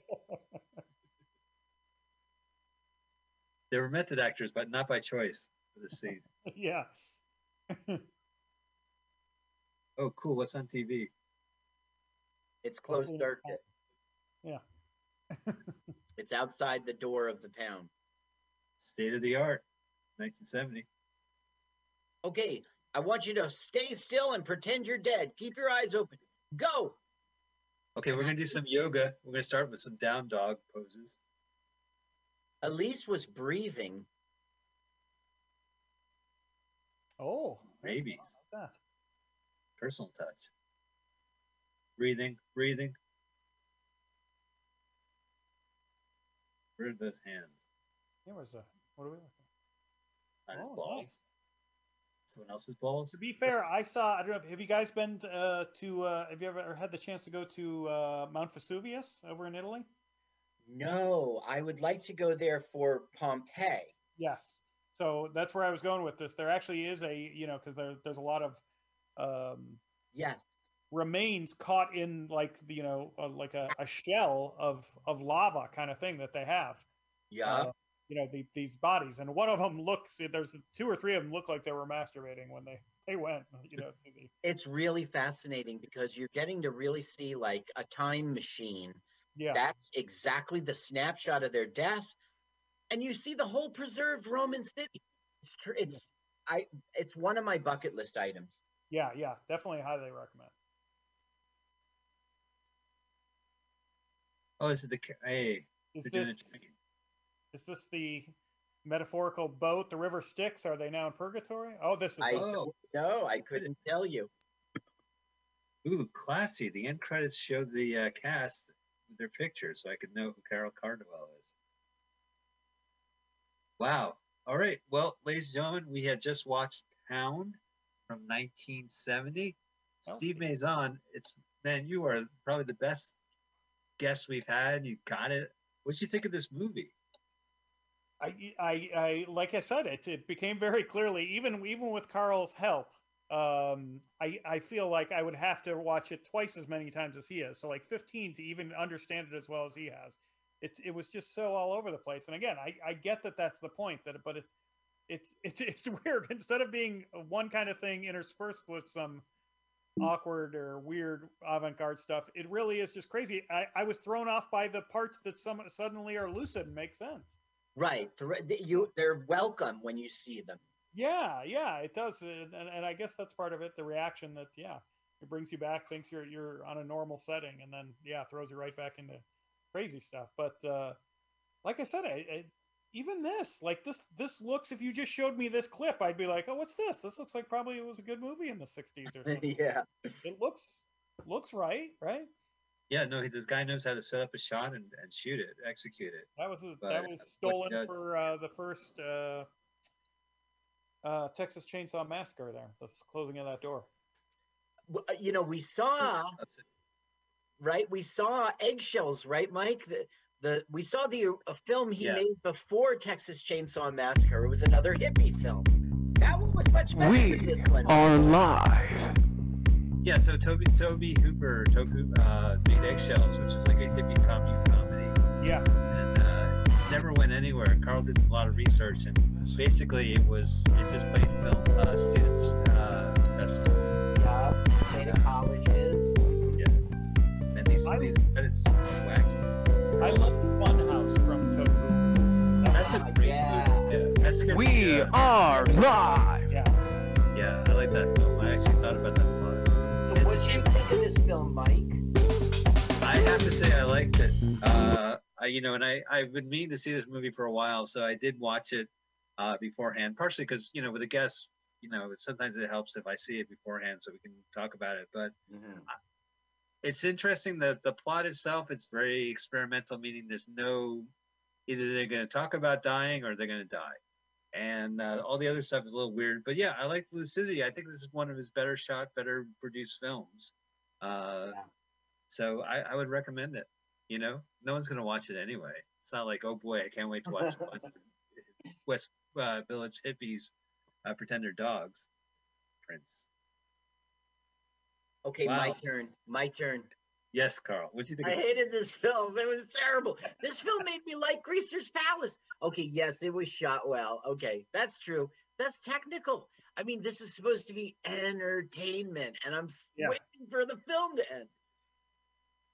They were method actors, but not by choice for this scene. yeah. Oh, cool. What's on TV? It's closed Hopefully- circuit. Yeah. It's outside the door of the pound. State of the art, 1970. Okay, I want you to stay still and pretend you're dead. Keep your eyes open. Go. Okay, we're gonna do some yoga. We're gonna start with some down dog poses. Elise was breathing. Oh. Rabies. how Personal touch. Breathing, breathing. Where are those hands? that? Here was a. What are we looking? On his Oh, balls. nice. Someone else's balls. To be fair, I saw. I don't know. Have you guys been uh, to? Uh, have you ever had the chance to go to uh, Mount Vesuvius over in Italy? No, I would like to go there for Pompeii. Yes. So that's where I was going with this. There actually is a, you know, because there, there's a lot of um, Yes. remains caught in like the, you know, uh, like a, a shell of of lava kind of thing that they have. Yeah. Uh, you know, the, these bodies, and one of them looks. There's two or three of them look like they were masturbating when they they went. You know, it's really fascinating because you're getting to really see like a time machine. yeah. That's exactly the snapshot of their death. and you see the whole preserved Roman city. It's tr- it's I it's one of my bucket list items. Yeah, yeah, definitely highly recommend. Oh, this is the ca- hey. Is They're doing this a train. Is this the metaphorical boat? The river Styx? Are they now in purgatory? Oh, this is I okay. Oh. don't. I couldn't tell you. Ooh, classy. The end credits show the uh, cast, their pictures, so I could know who Carol Cardwell is. Wow. All right. Well, ladies and gentlemen, we had just watched Pound from 1970. Steve Okay. Mazan, it's man, you are probably the best guest we've had. You got it. What'd you think of this movie? I, I, I, like I said, it, it became very clearly, even, even with Carl's help, um, I, I feel like I would have to watch it twice as many times as he has. So like 15 to even understand it as well as he has. It, it was just so all over the place. And again, I, I get that that's the point that, but it, it's, it's, it's weird. Instead of being one kind of thing interspersed with some awkward or weird avant-garde stuff, it really is just crazy. I, I was thrown off by the parts that some suddenly are lucid and make sense. Right. You they're welcome when you see them. Yeah, yeah, it does, and, and I guess that's part of it. The reaction that yeah, it brings you back, thinks you're you're on a normal setting, and then yeah, throws you right back into crazy stuff. But uh, like I said, I, I, even this, like this, this looks. If you just showed me this clip, I'd be like, oh, what's this? This looks like probably it was a good movie in the '60s or something. yeah. It looks looks right, right? Yeah, no, he, this guy knows how to set up a shot and, and shoot it, execute it. That was a, But that was he stolen does- for uh, the first uh, uh, Texas Chainsaw Massacre. There, the closing of that door. Uh, You know, we saw right. We saw eggshells, right, Mike? The, the we saw the a film he Yeah. made before Texas Chainsaw Massacre. It was another hippie film. That one was much better We than this one. are live. Yeah, so Toby Tobe Hooper Toku uh, made Eggshells, which is like a hippie comedy comedy, Yeah, and uh, never went anywhere. Carl did a lot of research, and basically it was it just played film uh, students uh, festivals, Yeah, played at colleges. and these I- these credits are wacky. I love Funhouse from Tobe Hooper. That's a Ah, great yeah. movie. Yeah, that scared me, We uh, are live. Yeah, Yeah, I like that film. I actually thought about that a lot. So, what do you think of this film, Mike? I have to say I liked it. Uh, I, you know, and I I've been meaning to see this movie for a while, so I did watch it uh, beforehand. Partially because you know, with a guest, you know, sometimes it helps if I see it beforehand so we can talk about it. But it's interesting that the plot itself it's very experimental, meaning there's no either they're going to talk about dying or they're going to die. And uh, all the other stuff is a little weird, but yeah, I like Lucidity. I think this is one of his better shot, better produced films. Uh, Yeah. So I, I would recommend it. You know, no one's gonna watch it anyway. It's not like, oh boy, I can't wait to watch West uh, Village hippies uh, pretend they're dogs. Prince. Okay, my turn. My turn. Yes, Carl. What do you think? I hated this film. It was terrible. This film made me like Greaser's Palace. Okay, yes, it was shot well. Okay, that's true. That's technical. I mean, this is supposed to be entertainment, and I'm Yeah. waiting for the film to end.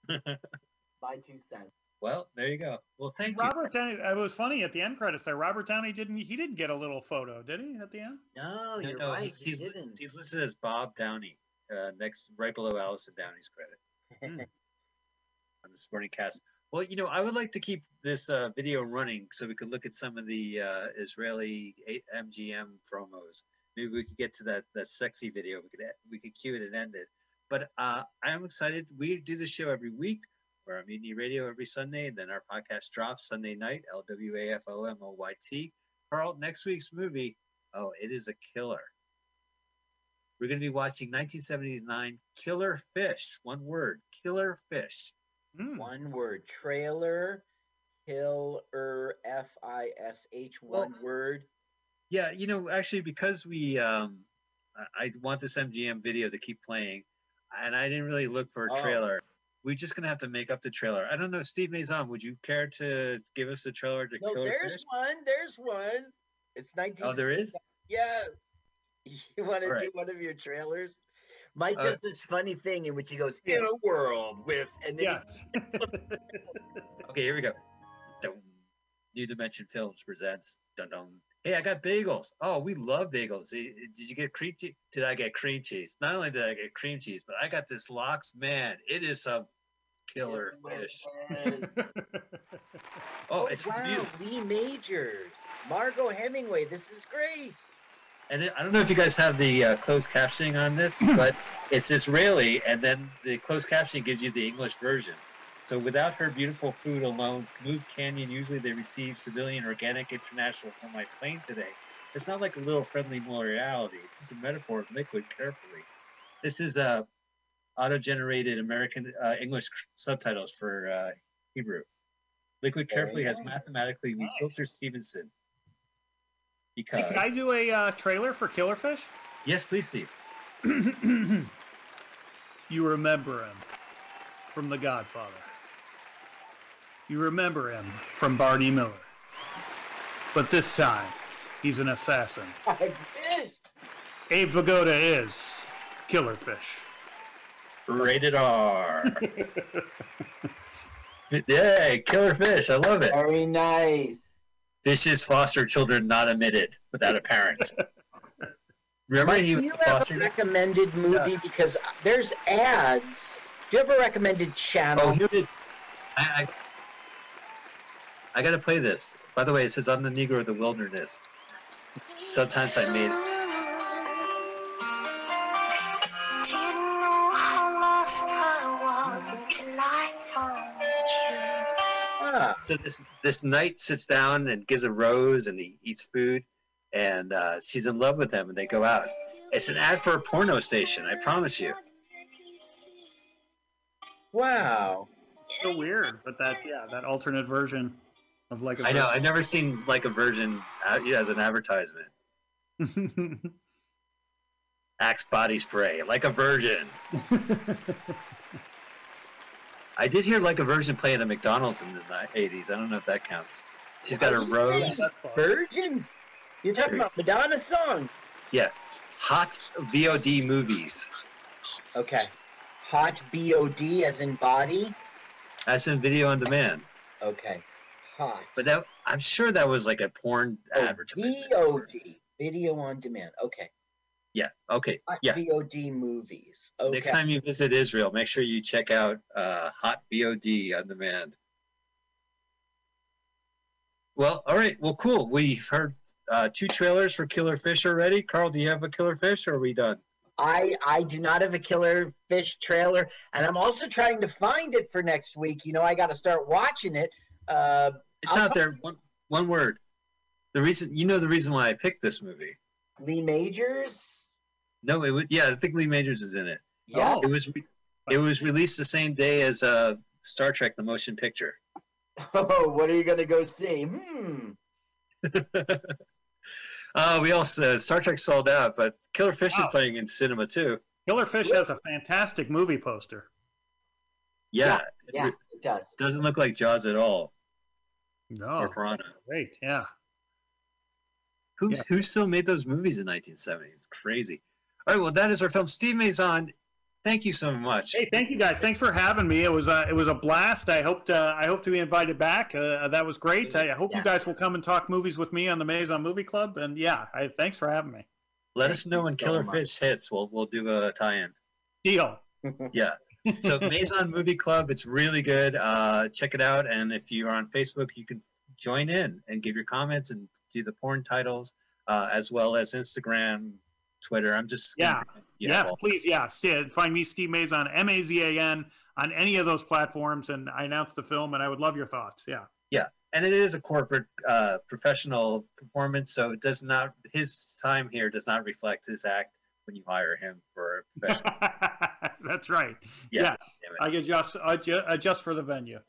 My two cents. well, there you go. Well, thank you. Robert Downey. It was funny at the end credits there. Robert Downey didn't. He didn't get a little photo, did he? At the end. No, No, you're no, right. he's, he didn't. he's listed as Bob Downey, uh, next right below Allison Downey's credit on the supporting cast. Well, you know, I would like to keep this uh, video running so we could look at some of the uh, Israeli MGM promos. Maybe we could get to that that sexy video. We could we could cue it and end it. But uh, I'm excited. We do the show every week. We're on Mutiny Radio every Sunday, and then our podcast drops Sunday night. LWAFLMOYT. Carl, next week's movie. Oh, it is a killer. We're going to be watching 1979 Killer Fish. One word, Killer Fish. Hmm. One word. Trailer. Killer. F I S H. One word. Yeah, you know, actually, because we, um, I, I want this MGM video to keep playing, and I didn't really look for a Oh. trailer. We're just gonna have to make up the trailer. I don't know, Steve Mazan, would you care to give us the trailer to No, Killer there's Fish? one. There's one. It's 19. Oh, there is. Yes. You want to right. do one of your trailers? Mike Uh, does this funny thing in which he goes, "In a world with," and then Yes. Okay, here we go. New Dimension Films presents dun dun. Hey, I got bagels. Oh, we love bagels. Did did you get cream cheese? Did I get cream cheese? Not only did I get cream cheese, but I got this lox. Man, it is some killer fish. Oh, it's wow. Lee Majors, Margaux Hemingway. This is great. And then, I don't know if you guys have the uh, closed captioning on this, but it's Israeli, and then the closed captioning gives you the English version. So without her beautiful food alone, Move Canyon usually they receive civilian organic international from my plane today. It's not like a little friendly reality. It's just a metaphor of liquid carefully. This is uh, auto-generated American uh, English subtitles for uh, Hebrew. Liquid Very carefully has nice. mathematically we Nice. filter Stevenson. Hey, can I do a uh, trailer for Killerfish? yes, please, Steve. you remember him from The Godfather. You remember him from Barney Miller. But this time, he's an assassin. It's. Abe Vigoda is Killerfish. Rated R. Yay, killer fish. I love it. Very nice. Fishes foster children not admitted without a parent. Remember Mike, he do you have a recommended movie? Because there's ads. Do you have a recommended channel? Oh, here it is. I, I, I gotta play this. By the way, it says I'm the Negro of the wilderness. Sometimes I made So this this knight sits down and gives a rose and he eats food, and uh, she's in love with him, and they go out. It's an ad for a porno station. I promise you. wow. So weird, but that yeah, that alternate version of like a I know. I've never seen like a version uh, as an advertisement. Axe body spray, like a virgin. I did hear like a virgin play at a McDonald's in the 80s. I don't know if that counts. She's got a rose. Virgin? You're talking about Madonna's song? Yeah. Hot VOD movies. Okay. Hot B O D as in body. As in video on demand. Okay. Hot. But that I'm sure that was like a porn Oh, advertisement. VOD. Video on demand. Okay. Yeah. Okay. Hot Yeah. VOD movies. Okay. Next time you visit Israel, make sure you check out uh, Hot VOD on demand. Well, all right. Well, cool. We've heard uh, two trailers for Killer Fish already. Carl, do you have a Killer Fish, or are we done? I I do not have a killer fish trailer, and I'm also trying to find it for next week. You know, I got to start watching it. Uh, It's I'll out there. One, one word. The reason you know the reason why I picked this movie. Lee Majors. No, it was yeah. I think Lee Majors is in it. Yeah. Oh. It was re- it was released the same day as uh, Star Trek: The Motion Picture. Oh, what are you gonna go see? Hmm. Oh, we also Star Trek sold out, but Killer Fish Wow. is playing in cinema too. Killerfish has a fantastic movie poster. Yeah, Yeah, it it does. doesn't look like Jaws at all No, or Piranha. great, yeah. Who's Yeah. who still made those movies in 1970? It's crazy. All right, well, that is our film. Steve Mazan, thank you so much. Hey, thank you guys. Thanks for having me. It was a it was a blast. I hoped uh, I hope to be invited back. Uh, that was great. I hope Yeah. you guys will come and talk movies with me on the Mazan Movie Club. And yeah, I, thanks for having me. Let Thank us know when so Killer much. Fish hits. We'll we'll do a tie-in. Deal. Yeah. So Mazan Movie Club, it's really good. Uh, check it out, and if you're on Facebook, you can join in and give your comments and do the porn titles, uh, as well as Instagram, Twitter. I'm just Yeah. yeah. yes, well, please. Yeah, St- find me Steve Mazan M A Z A N on any of those platforms, and I announced the film, and I would love your thoughts. Yeah. Yeah, and it is a corporate uh, professional performance, so it does not his time here does not reflect his act when you hire him for a professional. That's right. Yeah, yes. I adjust adjust, adjust for the venue.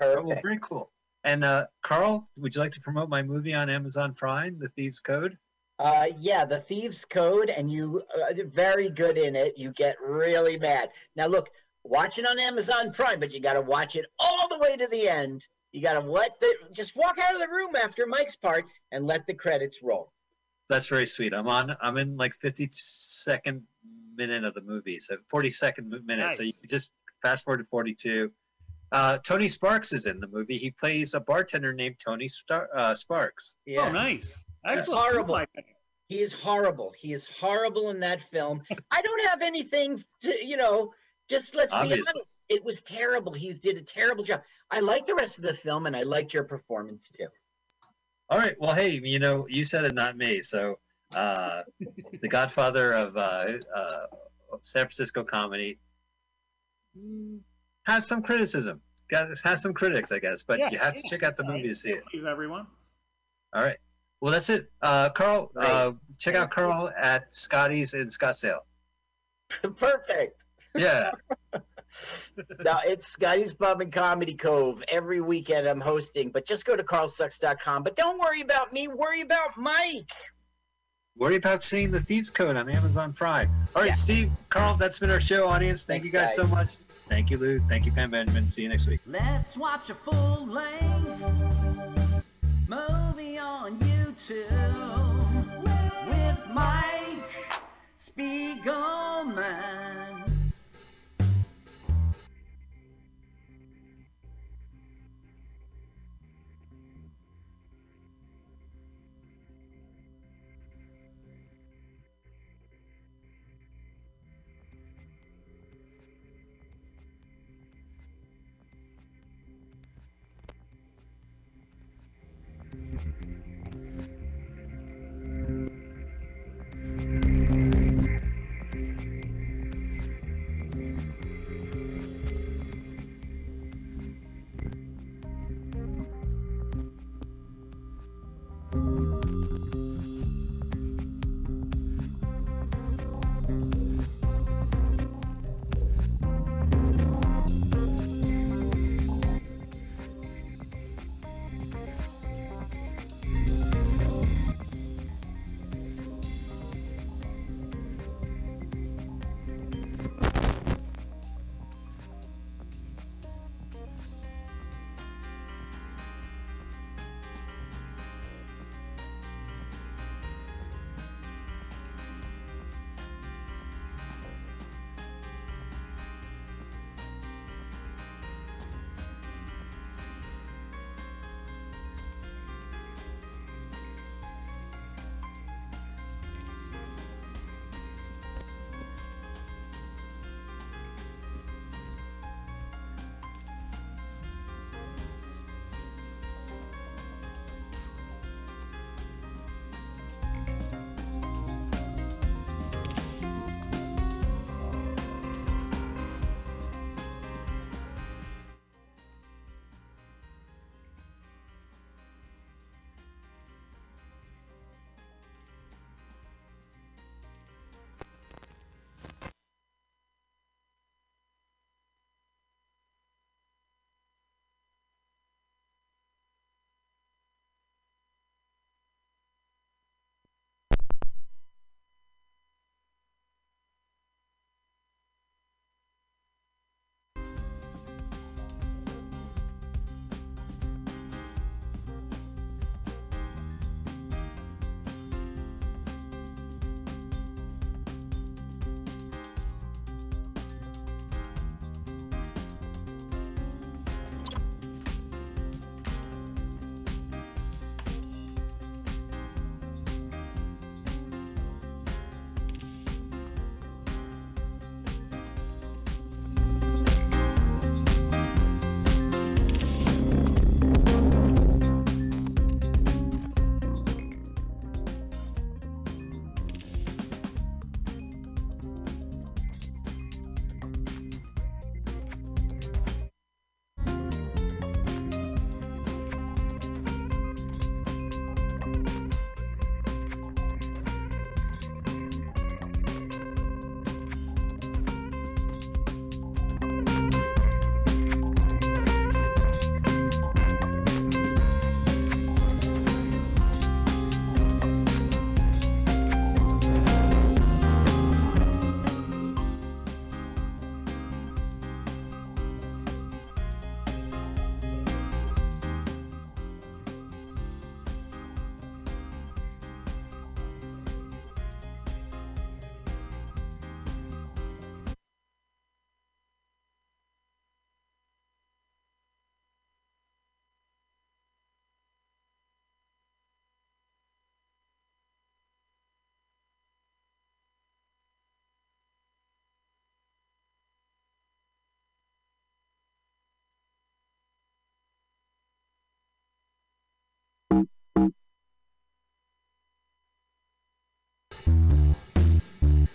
well, very cool. And uh, Carl, would you like to promote my movie on Amazon Prime, The Thieves Code? Uh, yeah, the Thieves Code, and you uh, very good in it. You get really mad. Now, look, watch it on Amazon Prime, but you got to watch it all the way to the end. You got to let the just walk out of the room after Mike's part and let the credits roll. That's very sweet. I'm on. I'm in like 52nd minute of the movie, so 42nd minute. So you just fast forward to 42, uh, Tony Sparks is in the movie. He plays a bartender named Tony Star- uh, Sparks. Yeah. Oh, nice. That's Excellent. Two of horrible. He is horrible. He is horrible in that film. I don't have anything to, you know, just let's be honest. It was terrible. He did a terrible job. I like the rest of the film and I liked your performance too. All right. Well, hey, you know, you said it, not me. So, uh, the Godfather of uh, uh, San Francisco comedy mm, has some criticism. Got has some critics, I guess, but Yeah, you have to check out the movie to see it. Please, everyone. All right. Well, that's it. Uh, Carl, uh, check out Carl at Scotty's in Scottsdale. Perfect. Yeah. now it's Scotty's Pub and Comedy Cove. Every weekend I'm hosting, but just go to carlsucks.com. But don't worry about me, worry about Mike. Worry about seeing the Thieves Code on Amazon Prime. All right, Yeah. Steve, Carl, that's been our show, audience. Thank Thanks, you guys, guys. so much. Thank you, Lou. Thank you, Pam Benjamin. See you next week. Let's watch a full length movie on YouTube with Mike Spiegelman.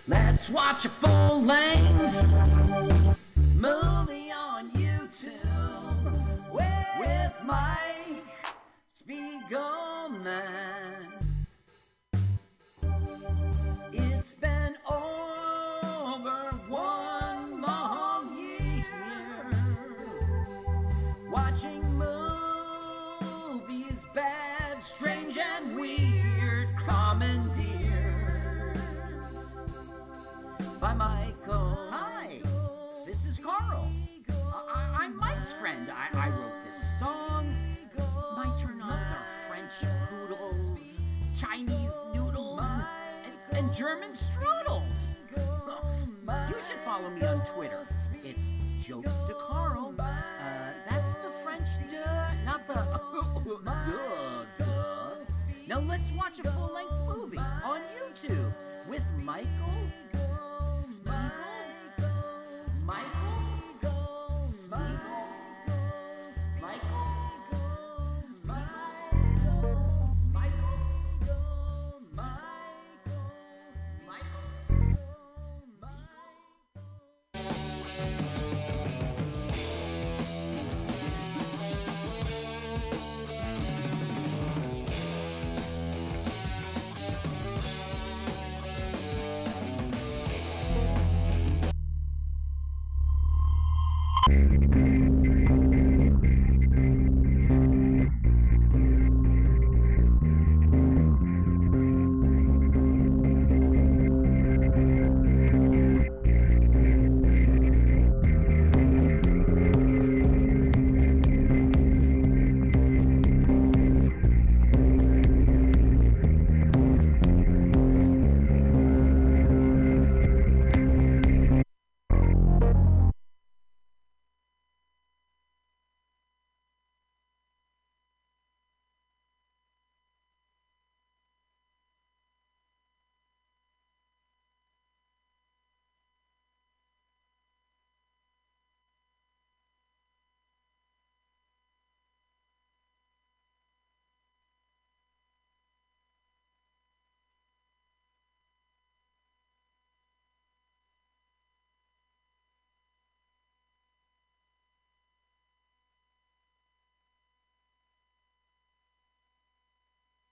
Let's watch a full length movie on YouTube with Mike Spiegelman. German strudels. You should follow me on Twitter. It's Jokes to Carl. Uh, that's the French duh, not the duh, duh. Now let's watch a full-length movie on YouTube with Michael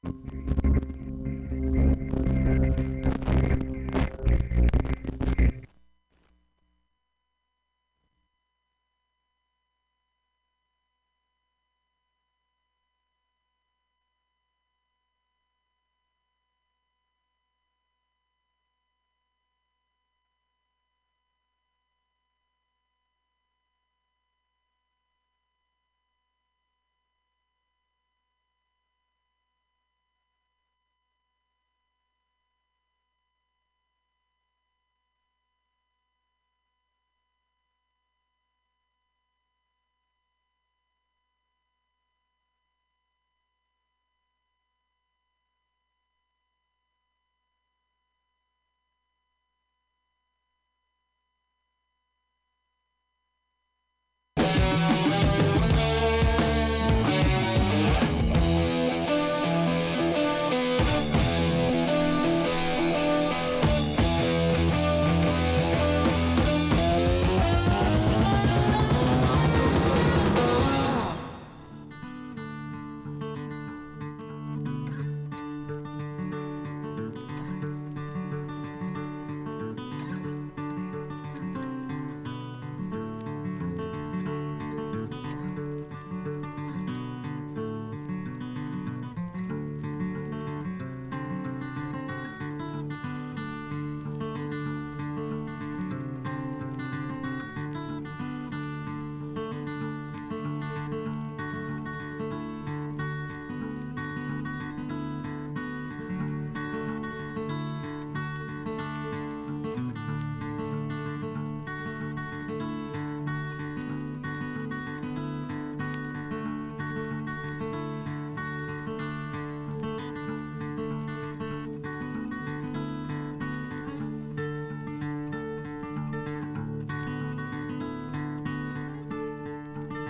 Mm-hmm.